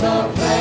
there's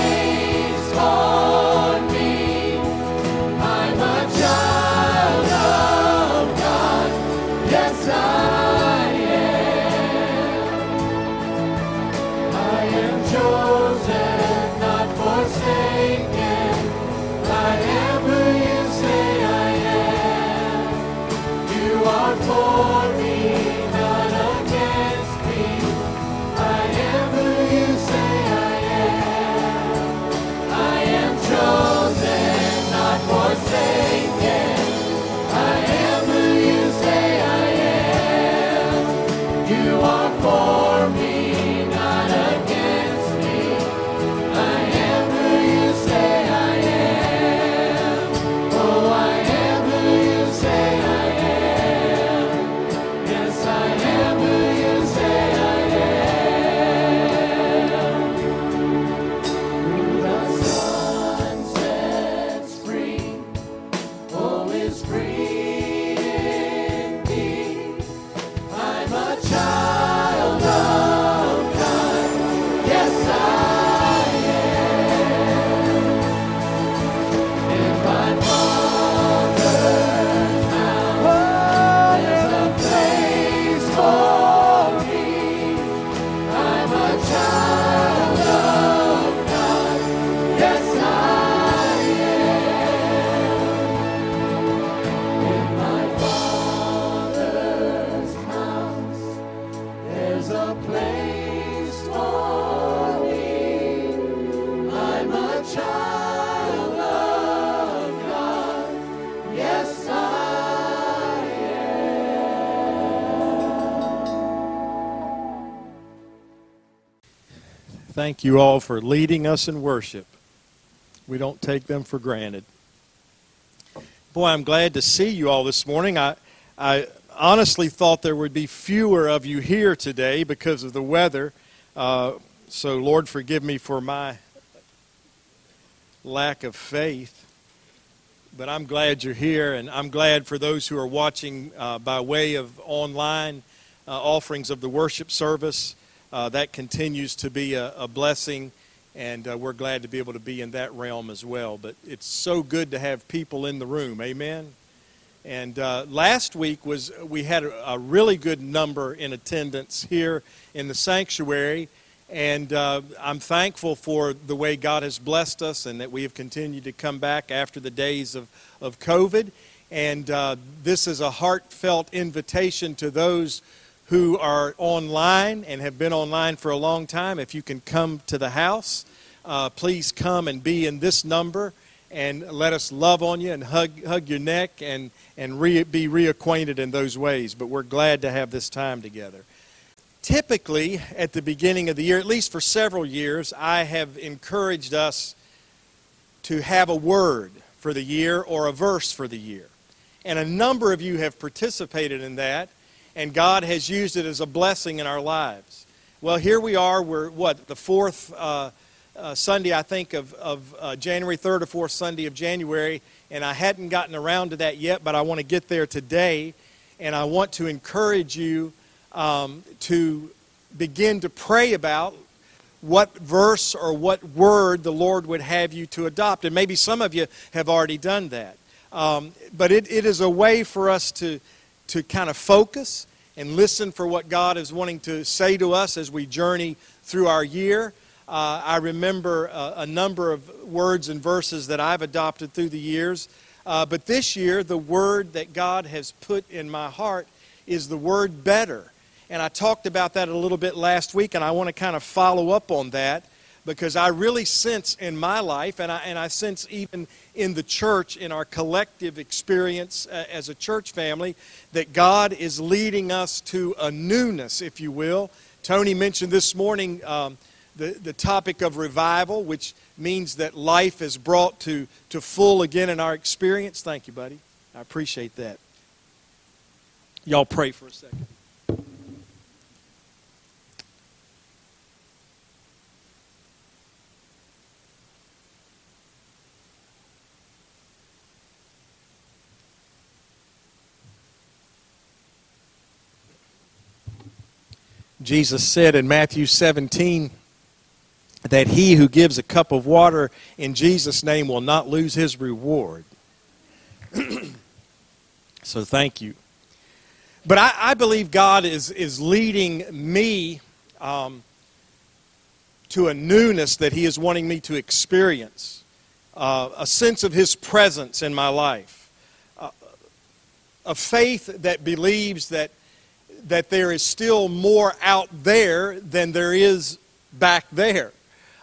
Thank you all for leading us in worship. We don't take them for granted. Boy, I'm glad to see you all this morning. I, I honestly thought there would be fewer of you here today because of the weather. Uh, so, Lord, forgive me for my lack of faith. But I'm glad you're here, and I'm glad for those who are watching uh, by way of online uh, offerings of the worship service. Uh, that continues to be a, a blessing, and uh, we're glad to be able to be in that realm as well. But it's so good to have people in the room. Amen. And uh, last week was we had a, a really good number in attendance here in the sanctuary, and uh, I'm thankful for the way God has blessed us and that we have continued to come back after the days of, of COVID. And uh, this is a heartfelt invitation to those who are online and have been online for a long time. If you can come to the house, uh, please come and be in this number and let us love on you and hug, hug your neck and, and re, be reacquainted in those ways. But we're glad to have this time together. Typically, at the beginning of the year, at least for several years, I have encouraged us to have a word for the year or a verse for the year. And a number of you have participated in that, and God has used it as a blessing in our lives. Well, here we are. We're, what, the fourth uh, uh, Sunday, I think, of, of uh, January, third or fourth Sunday of January, and I hadn't gotten around to that yet, but I want to get there today, and I want to encourage you um, to begin to pray about what verse or what word the Lord would have you to adopt. And maybe some of you have already done that. Um, but it, it is a way for us to, to kind of focus and listen for what God is wanting to say to us as we journey through our year. Uh, I remember a, a, number of words and verses that I've adopted through the years. Uh, but this year, the word that God has put in my heart is the word better. And I talked about that a little bit last week, and I want to kind of follow up on that because I really sense in my life, and I, and I sense even in the church, in our collective experience uh, as a church family, that God is leading us to a newness, if you will. Tony mentioned this morning um, the, the topic of revival, which means that life is brought to, to full again in our experience. Thank you, buddy. I appreciate that. Y'all pray for a second. Jesus said in Matthew 17 that he who gives a cup of water in Jesus' name will not lose his reward. so thank you. But I, I, believe God is, is leading me um, to a newness that He is wanting me to experience, uh, a sense of His presence in my life, uh, a faith that believes that that there is still more out there than there is back there.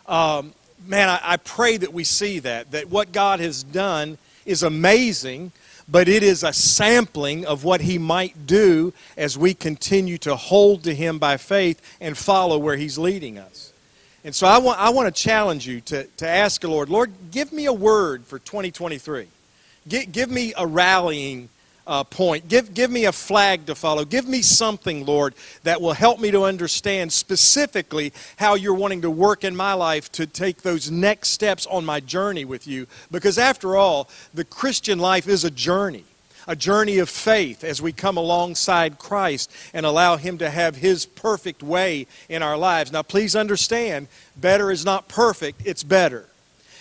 Um, man, I, I pray that we see that, that what God has done is amazing, but it is a sampling of what He might do as we continue to hold to Him by faith and follow where He's leading us. And so I want, I want to challenge you to, to ask the Lord, Lord, give me a word for 2023. Give, give me a rallying uh, point. Give, give me a flag to follow. Give me something, Lord, that will help me to understand specifically how you're wanting to work in my life to take those next steps on my journey with you. Because after all, the Christian life is a journey a journey of faith as we come alongside Christ and allow Him to have His perfect way in our lives. Now, please understand, better is not perfect, it's better.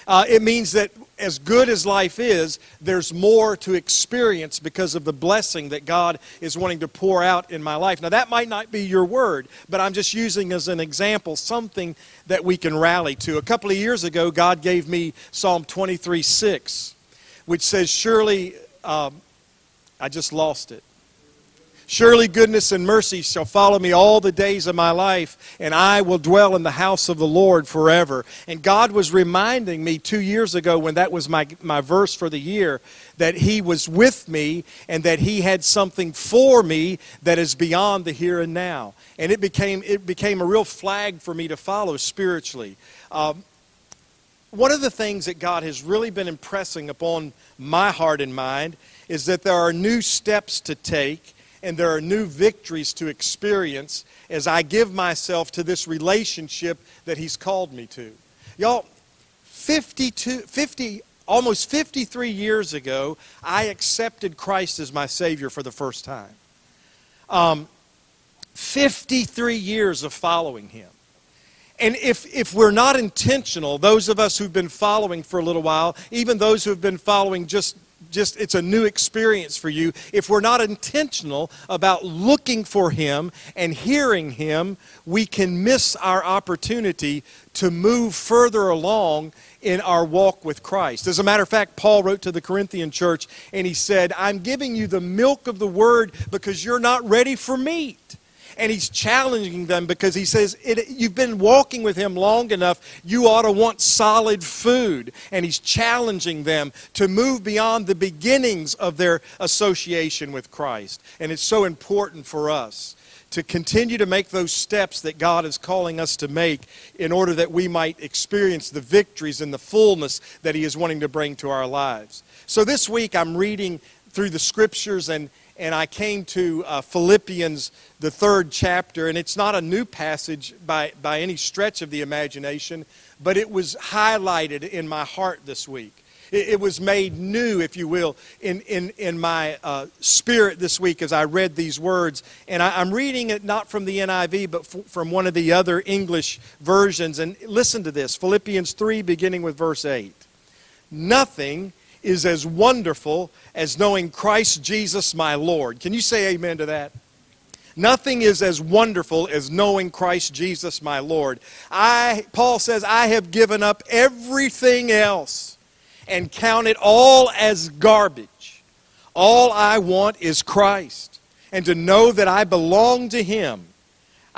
Uh, it means that as good as life is, there's more to experience because of the blessing that God is wanting to pour out in my life. Now, that might not be your word, but I'm just using as an example something that we can rally to. A couple of years ago, God gave me Psalm 23 6, which says, Surely, um, I just lost it. Surely goodness and mercy shall follow me all the days of my life, and I will dwell in the house of the Lord forever. And God was reminding me two years ago, when that was my, my verse for the year, that He was with me and that He had something for me that is beyond the here and now. And it became, it became a real flag for me to follow spiritually. Um, one of the things that God has really been impressing upon my heart and mind is that there are new steps to take and there are new victories to experience as I give myself to this relationship that He's called me to. Y'all, 52, 50, almost 53 years ago, I accepted Christ as my Savior for the first time. Um, 53 years of following Him. And if, if we're not intentional, those of us who've been following for a little while, even those who have been following just just it's a new experience for you if we're not intentional about looking for him and hearing him we can miss our opportunity to move further along in our walk with Christ. As a matter of fact, Paul wrote to the Corinthian church and he said, I'm giving you the milk of the word because you're not ready for meat and he's challenging them because he says, You've been walking with him long enough, you ought to want solid food. And he's challenging them to move beyond the beginnings of their association with Christ. And it's so important for us to continue to make those steps that God is calling us to make in order that we might experience the victories and the fullness that He is wanting to bring to our lives. So this week I'm reading through the scriptures and, and I came to uh, Philippians, the third chapter, and it's not a new passage by, by any stretch of the imagination, but it was highlighted in my heart this week. It, it was made new, if you will, in, in, in my uh, spirit this week as I read these words. And I, am reading it not from the NIV, but f- from one of the other English versions. And listen to this Philippians 3, beginning with verse 8. Nothing is as wonderful as knowing Christ Jesus my Lord. Can you say amen to that? Nothing is as wonderful as knowing Christ Jesus my Lord. I Paul says I have given up everything else and count it all as garbage. All I want is Christ and to know that I belong to him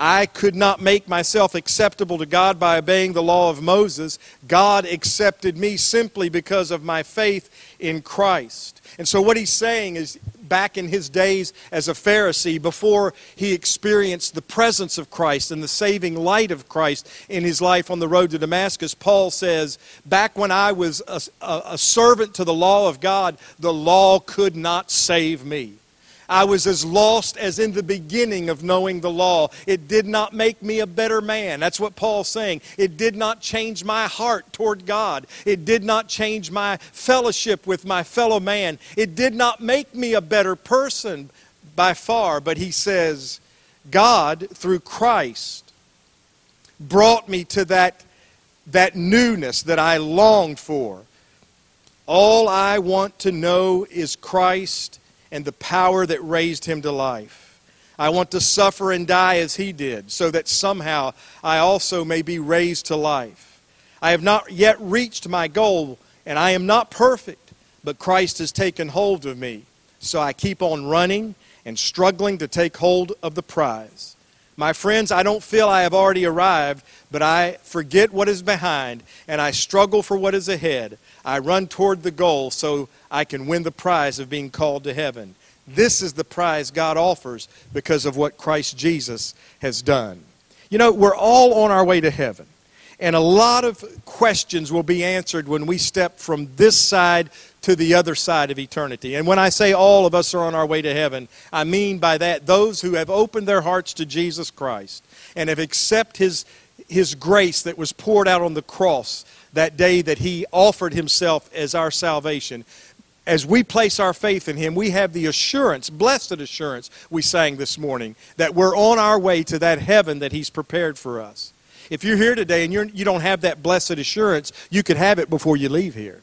I could not make myself acceptable to God by obeying the law of Moses. God accepted me simply because of my faith in Christ. And so, what he's saying is, back in his days as a Pharisee, before he experienced the presence of Christ and the saving light of Christ in his life on the road to Damascus, Paul says, Back when I was a, a, servant to the law of God, the law could not save me. I was as lost as in the beginning of knowing the law. It did not make me a better man. That's what Paul's saying. It did not change my heart toward God. It did not change my fellowship with my fellow man. It did not make me a better person by far. But he says, God, through Christ, brought me to that, that newness that I longed for. All I want to know is Christ and the power that raised him to life. I want to suffer and die as he did, so that somehow I also may be raised to life. I have not yet reached my goal, and I am not perfect, but Christ has taken hold of me. So I keep on running and struggling to take hold of the prize. My friends, I don't feel I have already arrived, but I forget what is behind and I struggle for what is ahead. I run toward the goal so I can win the prize of being called to heaven. This is the prize God offers because of what Christ Jesus has done. You know, we're all on our way to heaven. And a lot of questions will be answered when we step from this side to the other side of eternity. And when I say all of us are on our way to heaven, I mean by that those who have opened their hearts to Jesus Christ and have accepted his, his grace that was poured out on the cross that day that he offered himself as our salvation as we place our faith in Him, we have the assurance, blessed assurance, we sang this morning, that we're on our way to that heaven that He's prepared for us. If you're here today and you're, you don't have that blessed assurance, you could have it before you leave here.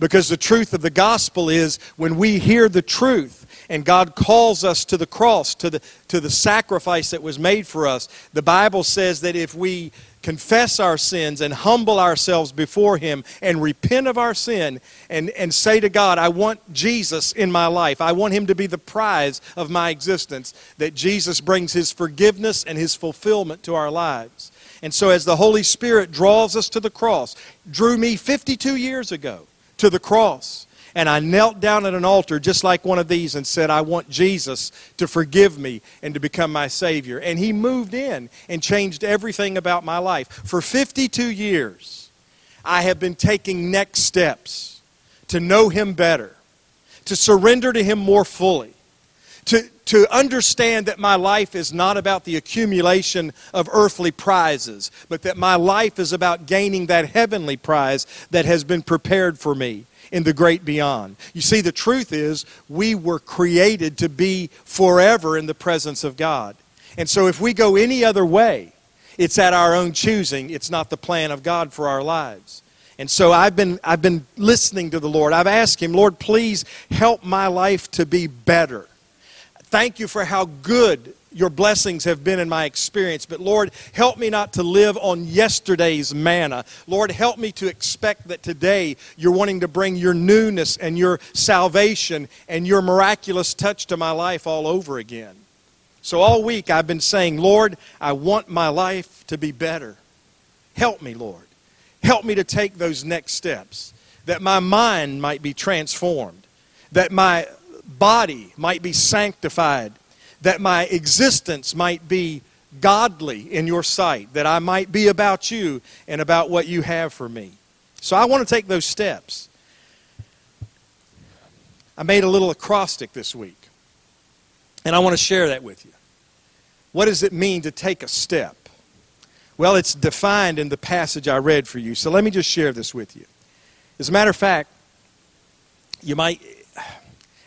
Because the truth of the gospel is when we hear the truth and God calls us to the cross, to the, to the sacrifice that was made for us, the Bible says that if we confess our sins and humble ourselves before Him and repent of our sin and, and say to God, I want Jesus in my life. I want Him to be the prize of my existence. That Jesus brings His forgiveness and His fulfillment to our lives. And so, as the Holy Spirit draws us to the cross, drew me 52 years ago to the cross and I knelt down at an altar just like one of these and said, I want Jesus to forgive me and to become my Savior. And He moved in and changed everything about my life. For 52 years, I have been taking next steps to know Him better, to surrender to Him more fully, to, to understand that my life is not about the accumulation of earthly prizes, but that my life is about gaining that heavenly prize that has been prepared for me in the great beyond. You see, the truth is, we were created to be forever in the presence of God. And so if we go any other way, it's at our own choosing, it's not the plan of God for our lives. And so I've been, I've been listening to the Lord. I've asked Him, Lord, please help my life to be better. Thank you for how good your blessings have been in my experience. But Lord, help me not to live on yesterday's manna. Lord, help me to expect that today you're wanting to bring your newness and your salvation and your miraculous touch to my life all over again. So all week I've been saying, Lord, I want my life to be better. Help me, Lord. Help me to take those next steps, that my mind might be transformed, that my body might be sanctified that my existence might be godly in your sight, that I might be about you and about what you have for me. So I want to take those steps. I made a little acrostic this week, and I want to share that with you. What does it mean to take a step? Well, it's defined in the passage I read for you, so let me just share this with you. As a matter of fact, you might,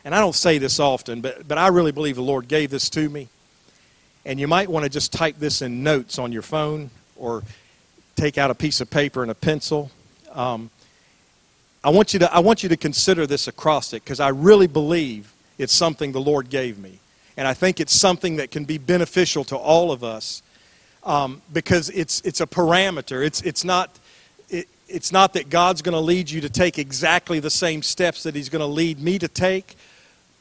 and I don't say this often, but, but I really believe the Lord gave this to me. And you might want to just type this in notes on your phone or take out a piece of paper and a pencil. Um, I, want you to, I want you to consider this acrostic because I really believe it's something the Lord gave me. And I think it's something that can be beneficial to all of us um, because it's, it's a parameter. It's, it's, not, it, it's not that God's going to lead you to take exactly the same steps that He's going to lead me to take,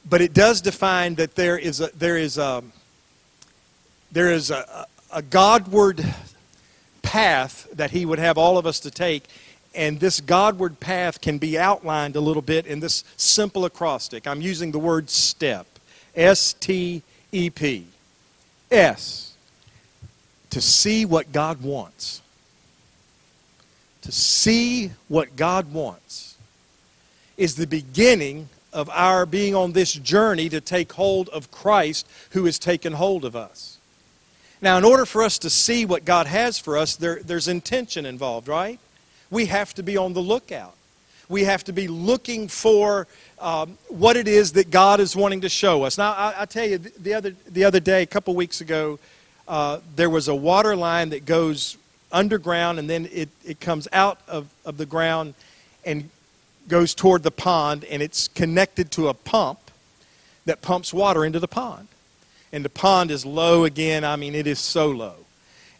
but it does define that there is a, there is a, there is a, a Godward path that He would have all of us to take. And this Godward path can be outlined a little bit in this simple acrostic. I'm using the word step S T E P. S. To see what God wants. To see what God wants is the beginning of our being on this journey to take hold of Christ who has taken hold of us. Now, in order for us to see what God has for us, there, there's intention involved, right? We have to be on the lookout. We have to be looking for um, what it is that God is wanting to show us. Now, I, I tell you, the other, the other day, a couple weeks ago, uh, there was a water line that goes underground and then it, it comes out of, of the ground and goes toward the pond, and it's connected to a pump that pumps water into the pond and the pond is low again. I mean, it is so low.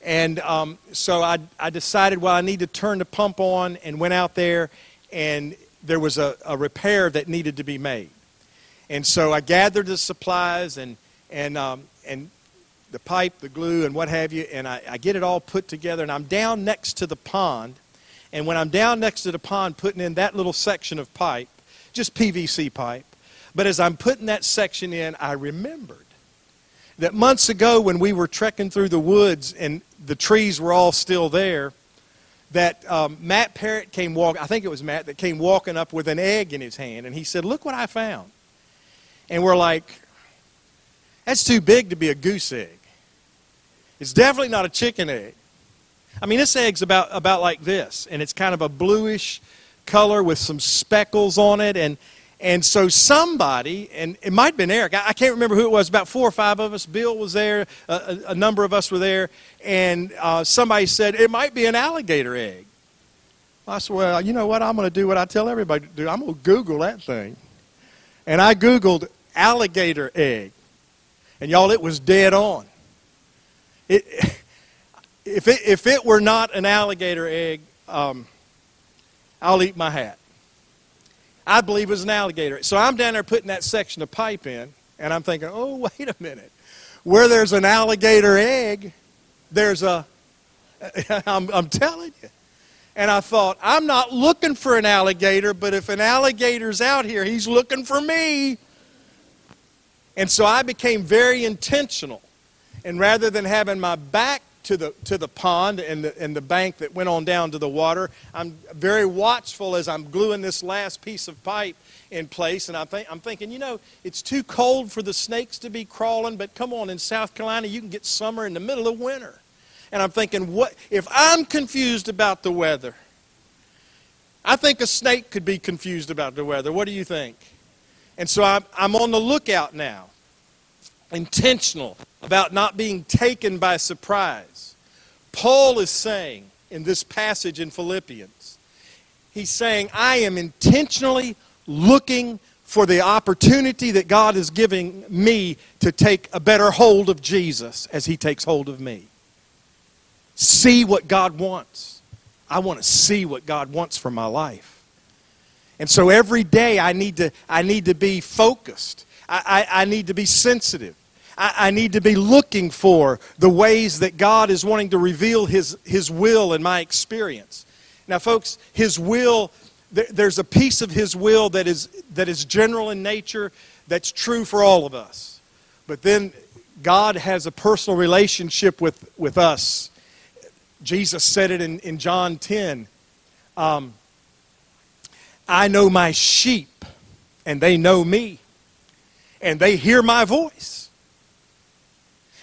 And um, so I, I decided, well, I need to turn the pump on and went out there, and there was a, a repair that needed to be made. And so I gathered the supplies and, and, um, and the pipe, the glue, and what have you, and I, I get it all put together, and I'm down next to the pond. And when I'm down next to the pond putting in that little section of pipe, just PVC pipe, but as I'm putting that section in, I remembered that months ago when we were trekking through the woods and the trees were all still there, that um, Matt Parrott came walking, I think it was Matt, that came walking up with an egg in his hand. And he said, Look what I found. And we're like, That's too big to be a goose egg. It's definitely not a chicken egg. I mean, this egg's about, about like this, and it's kind of a bluish color with some speckles on it. And, and so somebody, and it might have been Eric, I, can't remember who it was, about four or five of us. Bill was there, a, a number of us were there, and uh, somebody said, it might be an alligator egg. I said, well, you know what? I'm going to do what I tell everybody to do. I'm going to Google that thing. And I Googled alligator egg. And y'all, it was dead on. It, if, it, if it were not an alligator egg, um, I'll eat my hat. I believe it was an alligator. So I'm down there putting that section of pipe in, and I'm thinking, oh, wait a minute. Where there's an alligator egg, there's a. I'm, I'm telling you. And I thought, I'm not looking for an alligator, but if an alligator's out here, he's looking for me. And so I became very intentional. And rather than having my back to the, to the pond and the, and the bank that went on down to the water. I'm very watchful as I'm gluing this last piece of pipe in place. And I'm, think, I'm thinking, you know, it's too cold for the snakes to be crawling, but come on, in South Carolina, you can get summer in the middle of winter. And I'm thinking, what if I'm confused about the weather? I think a snake could be confused about the weather. What do you think? And so I'm, I'm on the lookout now, intentional about not being taken by surprise. Paul is saying in this passage in Philippians, he's saying, I am intentionally looking for the opportunity that God is giving me to take a better hold of Jesus as he takes hold of me. See what God wants. I want to see what God wants for my life. And so every day I need to, I need to be focused. I, I, I need to be sensitive. I, I need to be looking for the ways that God is wanting to reveal His, His will in my experience. Now, folks, His will, there, there's a piece of His will that is, that is general in nature that's true for all of us. But then God has a personal relationship with, with us. Jesus said it in, in John 10. Um, I know my sheep, and they know me and they hear my voice.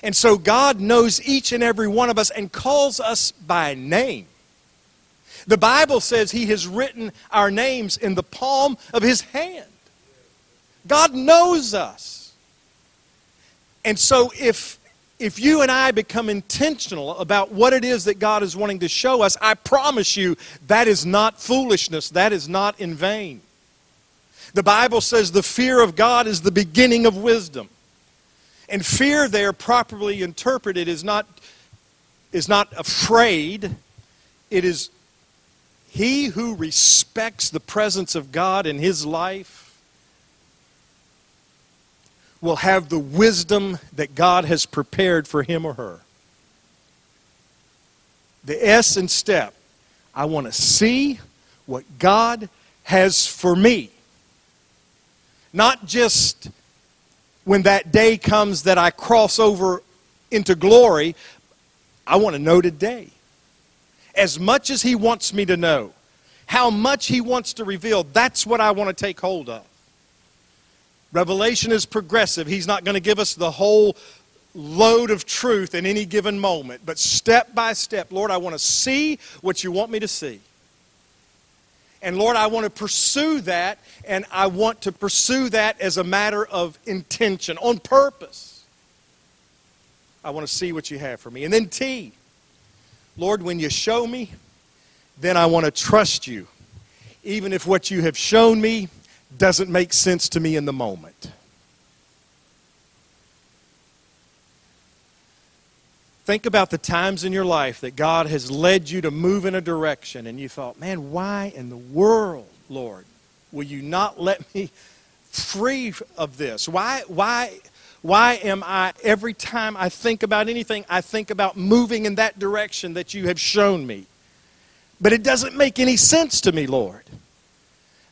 And so God knows each and every one of us and calls us by name. The Bible says He has written our names in the palm of His hand. God knows us. And so if if you and I become intentional about what it is that God is wanting to show us, I promise you that is not foolishness. That is not in vain. The Bible says the fear of God is the beginning of wisdom. And fear there properly interpreted is not is not afraid. It is he who respects the presence of God in his life will have the wisdom that God has prepared for him or her. The S in step, I want to see what God has for me. Not just when that day comes that I cross over into glory, I want to know today. As much as He wants me to know, how much He wants to reveal, that's what I want to take hold of. Revelation is progressive. He's not going to give us the whole load of truth in any given moment, but step by step, Lord, I want to see what you want me to see. And Lord, I want to pursue that, and I want to pursue that as a matter of intention, on purpose. I want to see what you have for me. And then T, Lord, when you show me, then I want to trust you. Even if what you have shown me doesn't make sense to me in the moment. Think about the times in your life that God has led you to move in a direction and you thought, man, why in the world, Lord, will you not let me free of this? Why, why, why am I, every time I think about anything, I think about moving in that direction that you have shown me? But it doesn't make any sense to me, Lord.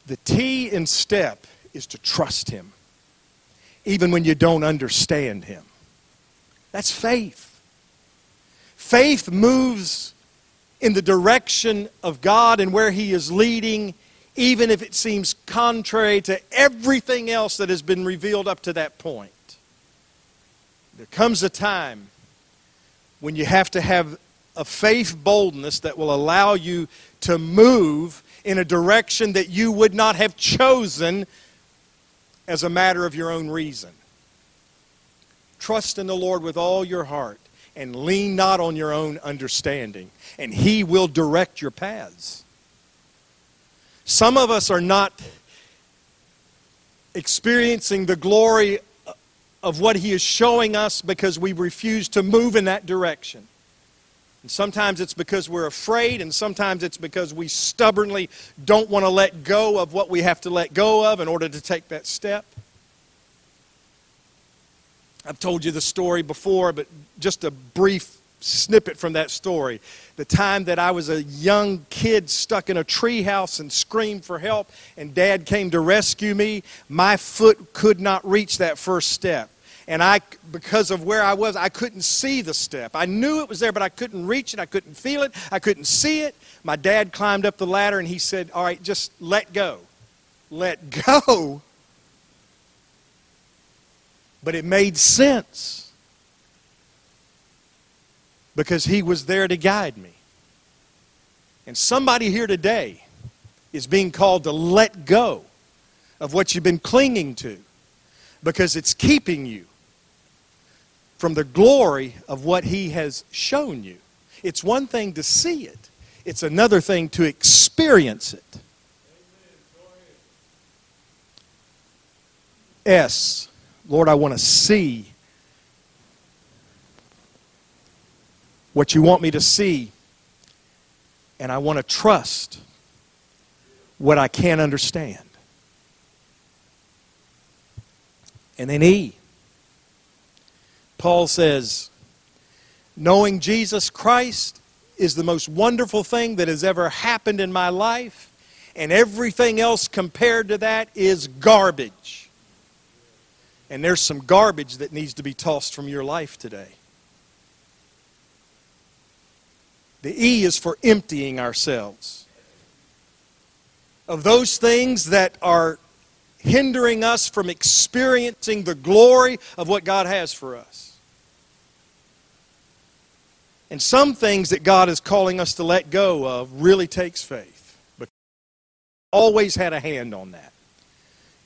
The T in step is to trust Him, even when you don't understand Him. That's faith. Faith moves in the direction of God and where He is leading, even if it seems contrary to everything else that has been revealed up to that point. There comes a time when you have to have a faith boldness that will allow you to move in a direction that you would not have chosen as a matter of your own reason. Trust in the Lord with all your heart and lean not on your own understanding, and He will direct your paths. Some of us are not experiencing the glory of what He is showing us because we refuse to move in that direction. And sometimes it's because we're afraid, and sometimes it's because we stubbornly don't want to let go of what we have to let go of in order to take that step. I've told you the story before, but just a brief snippet from that story. The time that I was a young kid stuck in a treehouse and screamed for help, and dad came to rescue me, my foot could not reach that first step and I, because of where I was, I couldn't see the step. I knew it was there, but I couldn't reach it. I couldn't feel it. I couldn't see it. My dad climbed up the ladder and he said, All right, just let go. Let go. But it made sense because he was there to guide me. And somebody here today is being called to let go of what you've been clinging to because it's keeping you from the glory of what He has shown you. It's one thing to see it, it's another thing to experience it. S, Lord, I want to see what you want me to see, and I want to trust what I can't understand. And then E, Paul says, knowing Jesus Christ is the most wonderful thing that has ever happened in my life, and everything else compared to that is garbage. And there's some garbage that needs to be tossed from your life today. The E is for emptying ourselves of those things that are hindering us from experiencing the glory of what God has for us. And some things that God is calling us to let go of really takes faith. But always had a hand on that.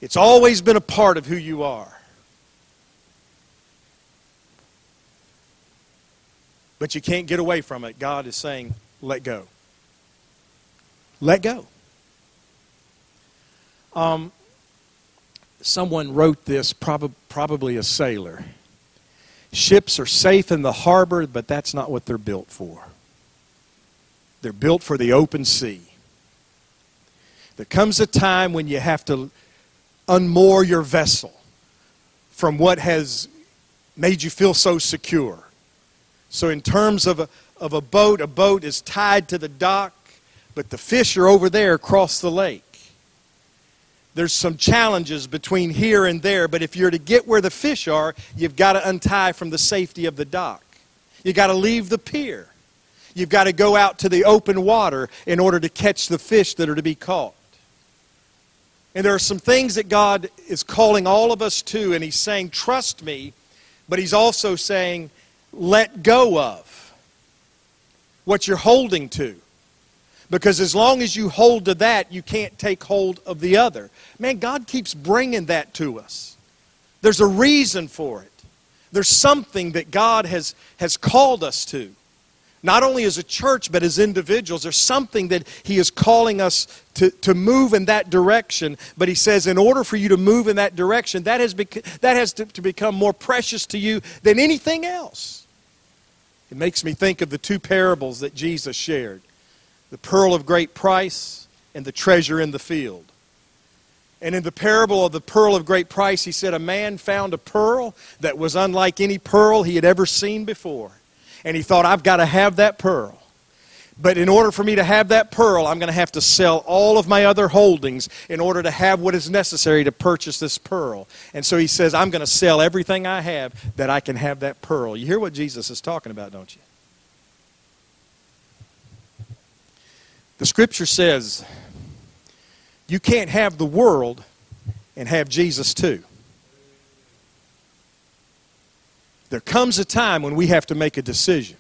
It's always been a part of who you are. But you can't get away from it. God is saying, let go. Let go. Um, someone wrote this, prob- probably a sailor. Ships are safe in the harbor, but that's not what they're built for. They're built for the open sea. There comes a time when you have to unmoor your vessel from what has made you feel so secure. So, in terms of a, of a boat, a boat is tied to the dock, but the fish are over there across the lake. There's some challenges between here and there, but if you're to get where the fish are, you've got to untie from the safety of the dock. You've got to leave the pier. You've got to go out to the open water in order to catch the fish that are to be caught. And there are some things that God is calling all of us to, and He's saying, Trust me, but He's also saying, Let go of what you're holding to. Because as long as you hold to that, you can't take hold of the other. Man, God keeps bringing that to us. There's a reason for it. There's something that God has, has called us to. Not only as a church, but as individuals. There's something that He is calling us to, to move in that direction. But He says, in order for you to move in that direction, that has, bec- that has to, to become more precious to you than anything else. It makes me think of the two parables that Jesus shared the pearl of great price and the treasure in the field. And in the parable of the pearl of great price, he said, A man found a pearl that was unlike any pearl he had ever seen before. And he thought, I've got to have that pearl. But in order for me to have that pearl, I'm going to have to sell all of my other holdings in order to have what is necessary to purchase this pearl. And so he says, I'm going to sell everything I have that I can have that pearl. You hear what Jesus is talking about, don't you? The scripture says you can't have the world and have Jesus too. There comes a time when we have to make a decision.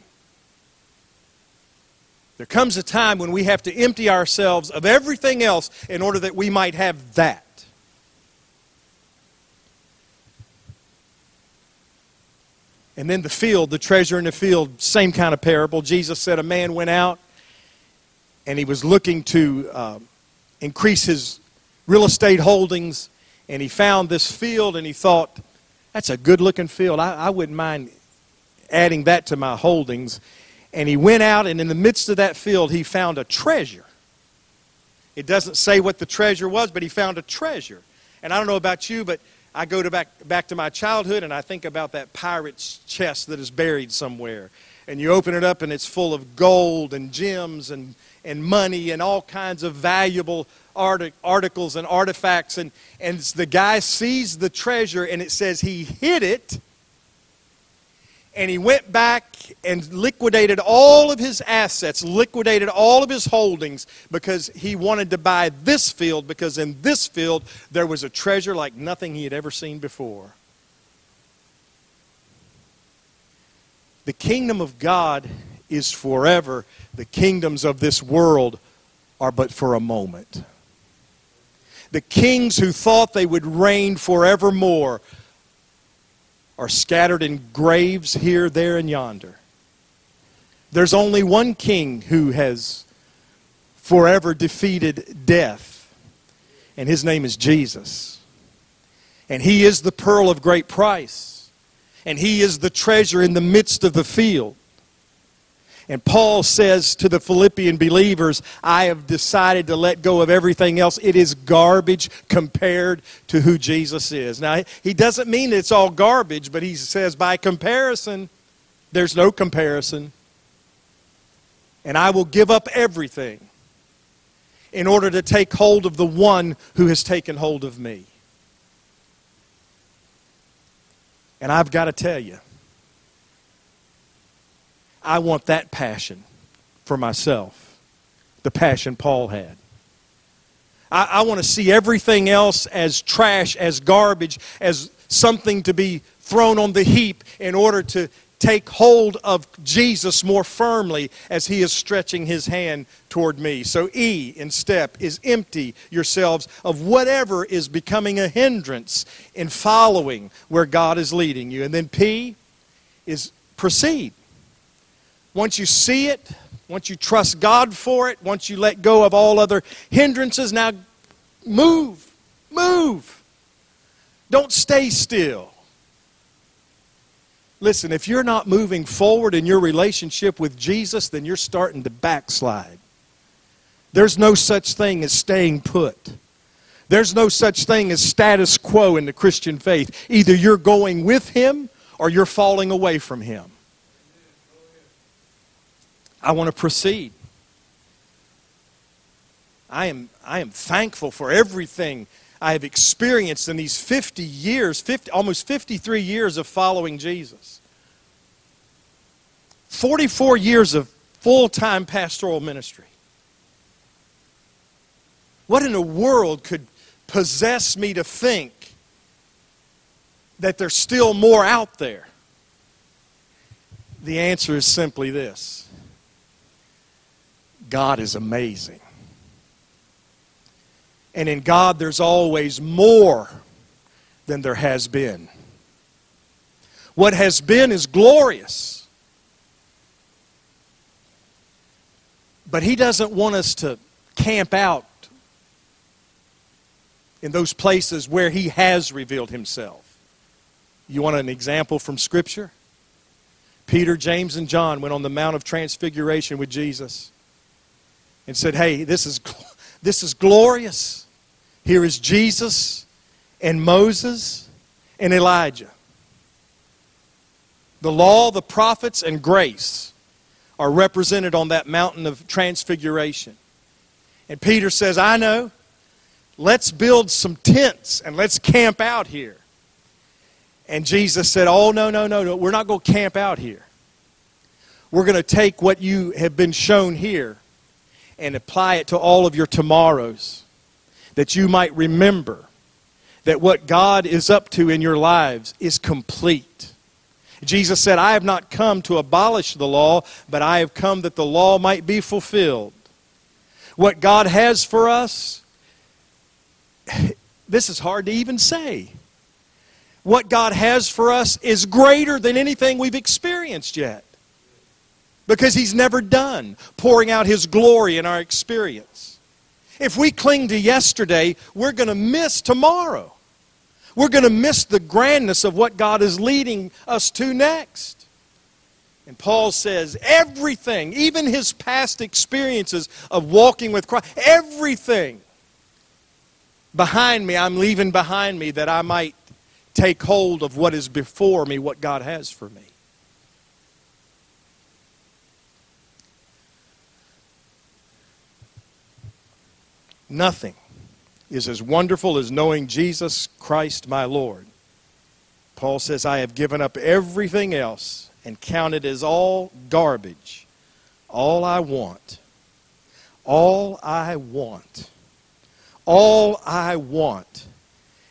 There comes a time when we have to empty ourselves of everything else in order that we might have that. And then the field, the treasure in the field, same kind of parable. Jesus said a man went out and he was looking to uh, increase his real estate holdings, and he found this field, and he thought, that's a good looking field. I, I wouldn't mind adding that to my holdings. And he went out, and in the midst of that field, he found a treasure. It doesn't say what the treasure was, but he found a treasure. And I don't know about you, but I go to back, back to my childhood and I think about that pirate's chest that is buried somewhere. And you open it up and it's full of gold and gems and and money and all kinds of valuable artic- articles and artifacts. And, and the guy sees the treasure and it says he hid it. And he went back and liquidated all of his assets, liquidated all of his holdings because he wanted to buy this field because in this field there was a treasure like nothing he had ever seen before. The kingdom of God is forever. The kingdoms of this world are but for a moment. The kings who thought they would reign forevermore are scattered in graves here, there, and yonder. There's only one king who has forever defeated death, and his name is Jesus. And he is the pearl of great price, and he is the treasure in the midst of the field. And Paul says to the Philippian believers, I have decided to let go of everything else. It is garbage compared to who Jesus is. Now, he doesn't mean it's all garbage, but he says by comparison, there's no comparison. And I will give up everything in order to take hold of the one who has taken hold of me. And I've got to tell you, I want that passion for myself, the passion Paul had. I, I want to see everything else as trash, as garbage, as something to be thrown on the heap in order to take hold of Jesus more firmly as he is stretching his hand toward me. So, E in step is empty yourselves of whatever is becoming a hindrance in following where God is leading you. And then P is proceed. Once you see it, once you trust God for it, once you let go of all other hindrances, now move, move. Don't stay still. Listen, if you're not moving forward in your relationship with Jesus, then you're starting to backslide. There's no such thing as staying put. There's no such thing as status quo in the Christian faith. Either you're going with Him or you're falling away from Him. I want to proceed. I am, I am thankful for everything I have experienced in these 50 years, 50, almost 53 years of following Jesus. 44 years of full time pastoral ministry. What in the world could possess me to think that there's still more out there? The answer is simply this God is amazing. And in God, there's always more than there has been. What has been is glorious. But He doesn't want us to camp out in those places where He has revealed Himself. You want an example from Scripture? Peter, James, and John went on the Mount of Transfiguration with Jesus and said, Hey, this is, this is glorious. Here is Jesus and Moses and Elijah. The law, the prophets, and grace are represented on that mountain of transfiguration. And Peter says, I know. Let's build some tents and let's camp out here. And Jesus said, Oh, no, no, no, no. We're not going to camp out here. We're going to take what you have been shown here and apply it to all of your tomorrows that you might remember that what God is up to in your lives is complete. Jesus said, I have not come to abolish the law, but I have come that the law might be fulfilled. What God has for us, this is hard to even say. What God has for us is greater than anything we've experienced yet. Because He's never done pouring out His glory in our experience. If we cling to yesterday, we're going to miss tomorrow. We're going to miss the grandness of what God is leading us to next. And Paul says everything, even his past experiences of walking with Christ, everything behind me, I'm leaving behind me that I might take hold of what is before me, what God has for me. Nothing is as wonderful as knowing Jesus Christ my Lord. Paul says, I have given up everything else and counted as all garbage. All I want, all I want, all I want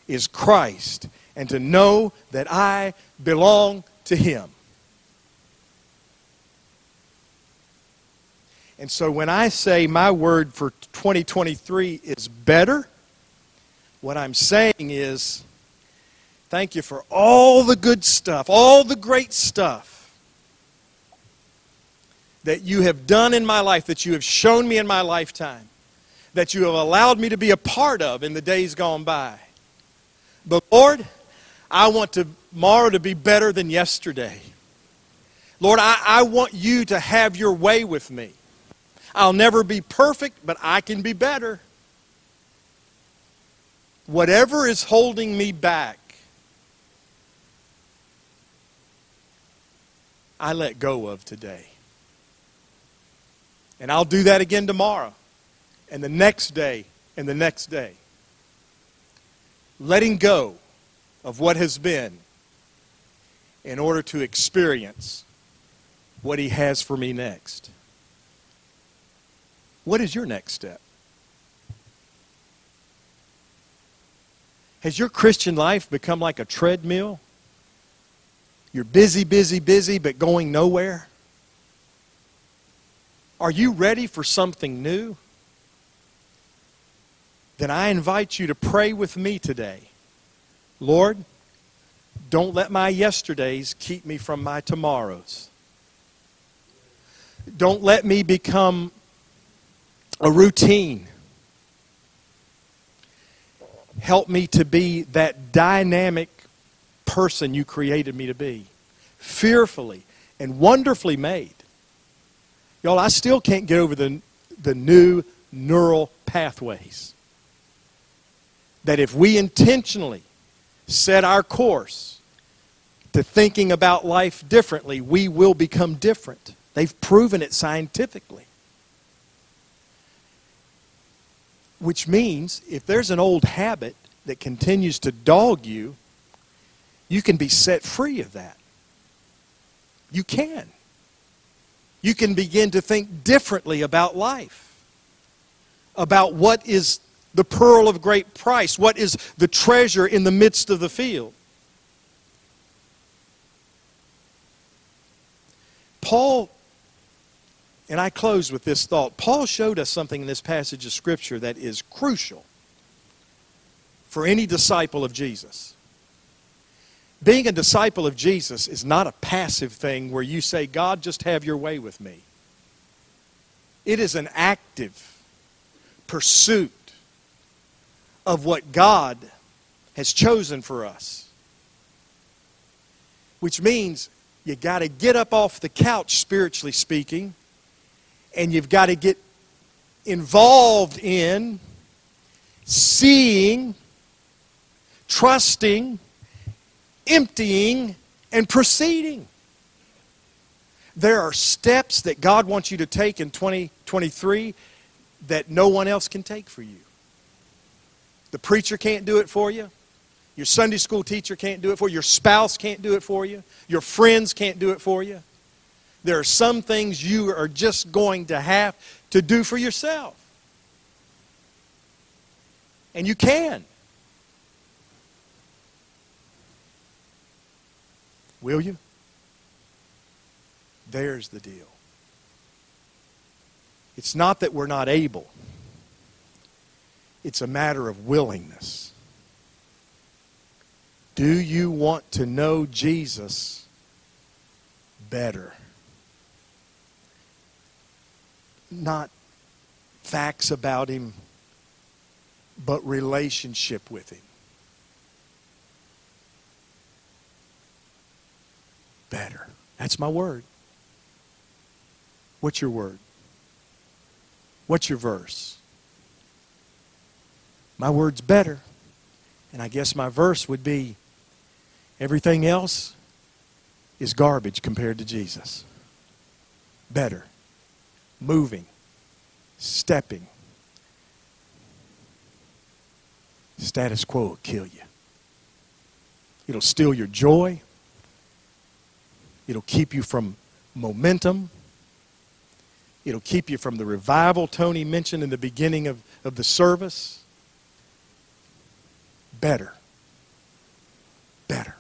is Christ and to know that I belong to Him. And so when I say my word for 2023 is better, what I'm saying is thank you for all the good stuff, all the great stuff that you have done in my life, that you have shown me in my lifetime, that you have allowed me to be a part of in the days gone by. But Lord, I want tomorrow to be better than yesterday. Lord, I, I want you to have your way with me. I'll never be perfect, but I can be better. Whatever is holding me back, I let go of today. And I'll do that again tomorrow, and the next day, and the next day. Letting go of what has been in order to experience what He has for me next. What is your next step? Has your Christian life become like a treadmill? You're busy, busy, busy, but going nowhere? Are you ready for something new? Then I invite you to pray with me today. Lord, don't let my yesterdays keep me from my tomorrows. Don't let me become a routine. Help me to be that dynamic person you created me to be, fearfully and wonderfully made. Y'all, I still can't get over the, the new neural pathways. That if we intentionally set our course to thinking about life differently, we will become different. They've proven it scientifically. Which means if there's an old habit that continues to dog you, you can be set free of that. You can. You can begin to think differently about life, about what is the pearl of great price, what is the treasure in the midst of the field. Paul and I close with this thought. Paul showed us something in this passage of Scripture that is crucial for any disciple of Jesus. Being a disciple of Jesus is not a passive thing where you say, God, just have your way with me. It is an active pursuit of what God has chosen for us. Which means you got to get up off the couch, spiritually speaking, and you've got to get involved in seeing, trusting, emptying, and proceeding. There are steps that God wants you to take in 2023 that no one else can take for you. The preacher can't do it for you. Your Sunday school teacher can't do it for you. Your spouse can't do it for you. Your friends can't do it for you. There are some things you are just going to have to do for yourself. And you can. Will you? There's the deal. It's not that we're not able, it's a matter of willingness. Do you want to know Jesus better? Not facts about him, but relationship with him. Better. That's my word. What's your word? What's your verse? My word's better. And I guess my verse would be everything else is garbage compared to Jesus. Better moving, stepping. Status quo will kill you. It'll steal your joy. It'll keep you from momentum. It'll keep you from the revival Tony mentioned in the beginning of, of the service. Better. Better.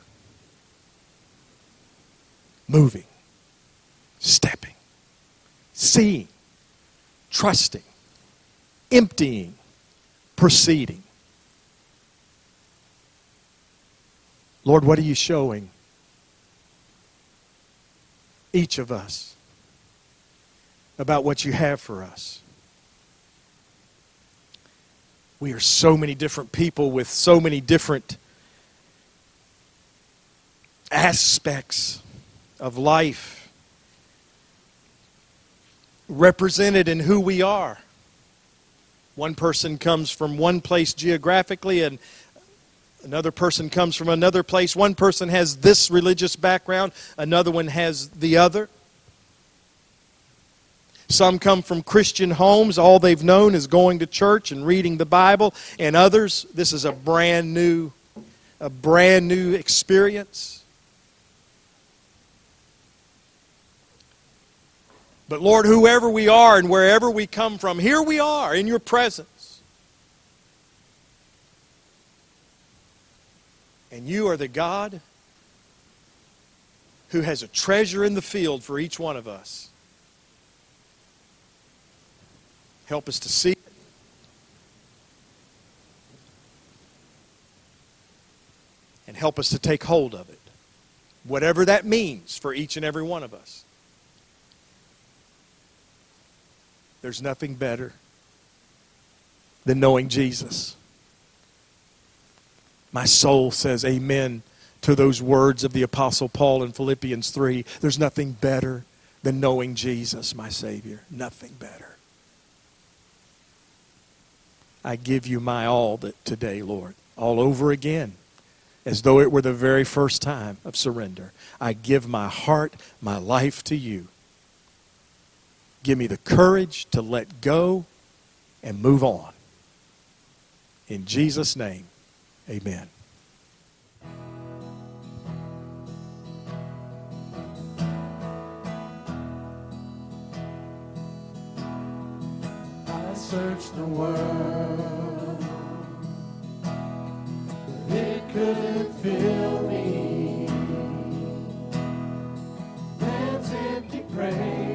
Moving. Stepping. Seeing trusting, emptying, proceeding. Lord, what are you showing each of us about what you have for us? We are so many different people with so many different aspects of life represented in who we are. One person comes from one place geographically, and another person comes from another place. One person has this religious background, another one has the other. Some come from Christian homes. All they've known is going to church and reading the Bible. And others, this is a brand new, a brand new experience. But Lord, whoever we are and wherever we come from, here we are in your presence. And you are the God who has a treasure in the field for each one of us. Help us to see it. And help us to take hold of it. Whatever that means for each and every one of us. There's nothing better than knowing Jesus. My soul says amen to those words of the Apostle Paul in Philippians 3. There's nothing better than knowing Jesus, my Savior. Nothing better. I give you my all today, Lord, all over again, as though it were the very first time of surrender. I give my heart, my life to you. Give me the courage to let go and move on. In Jesus' name, amen. I searched the world, but it couldn't fill me. Man's empty praise,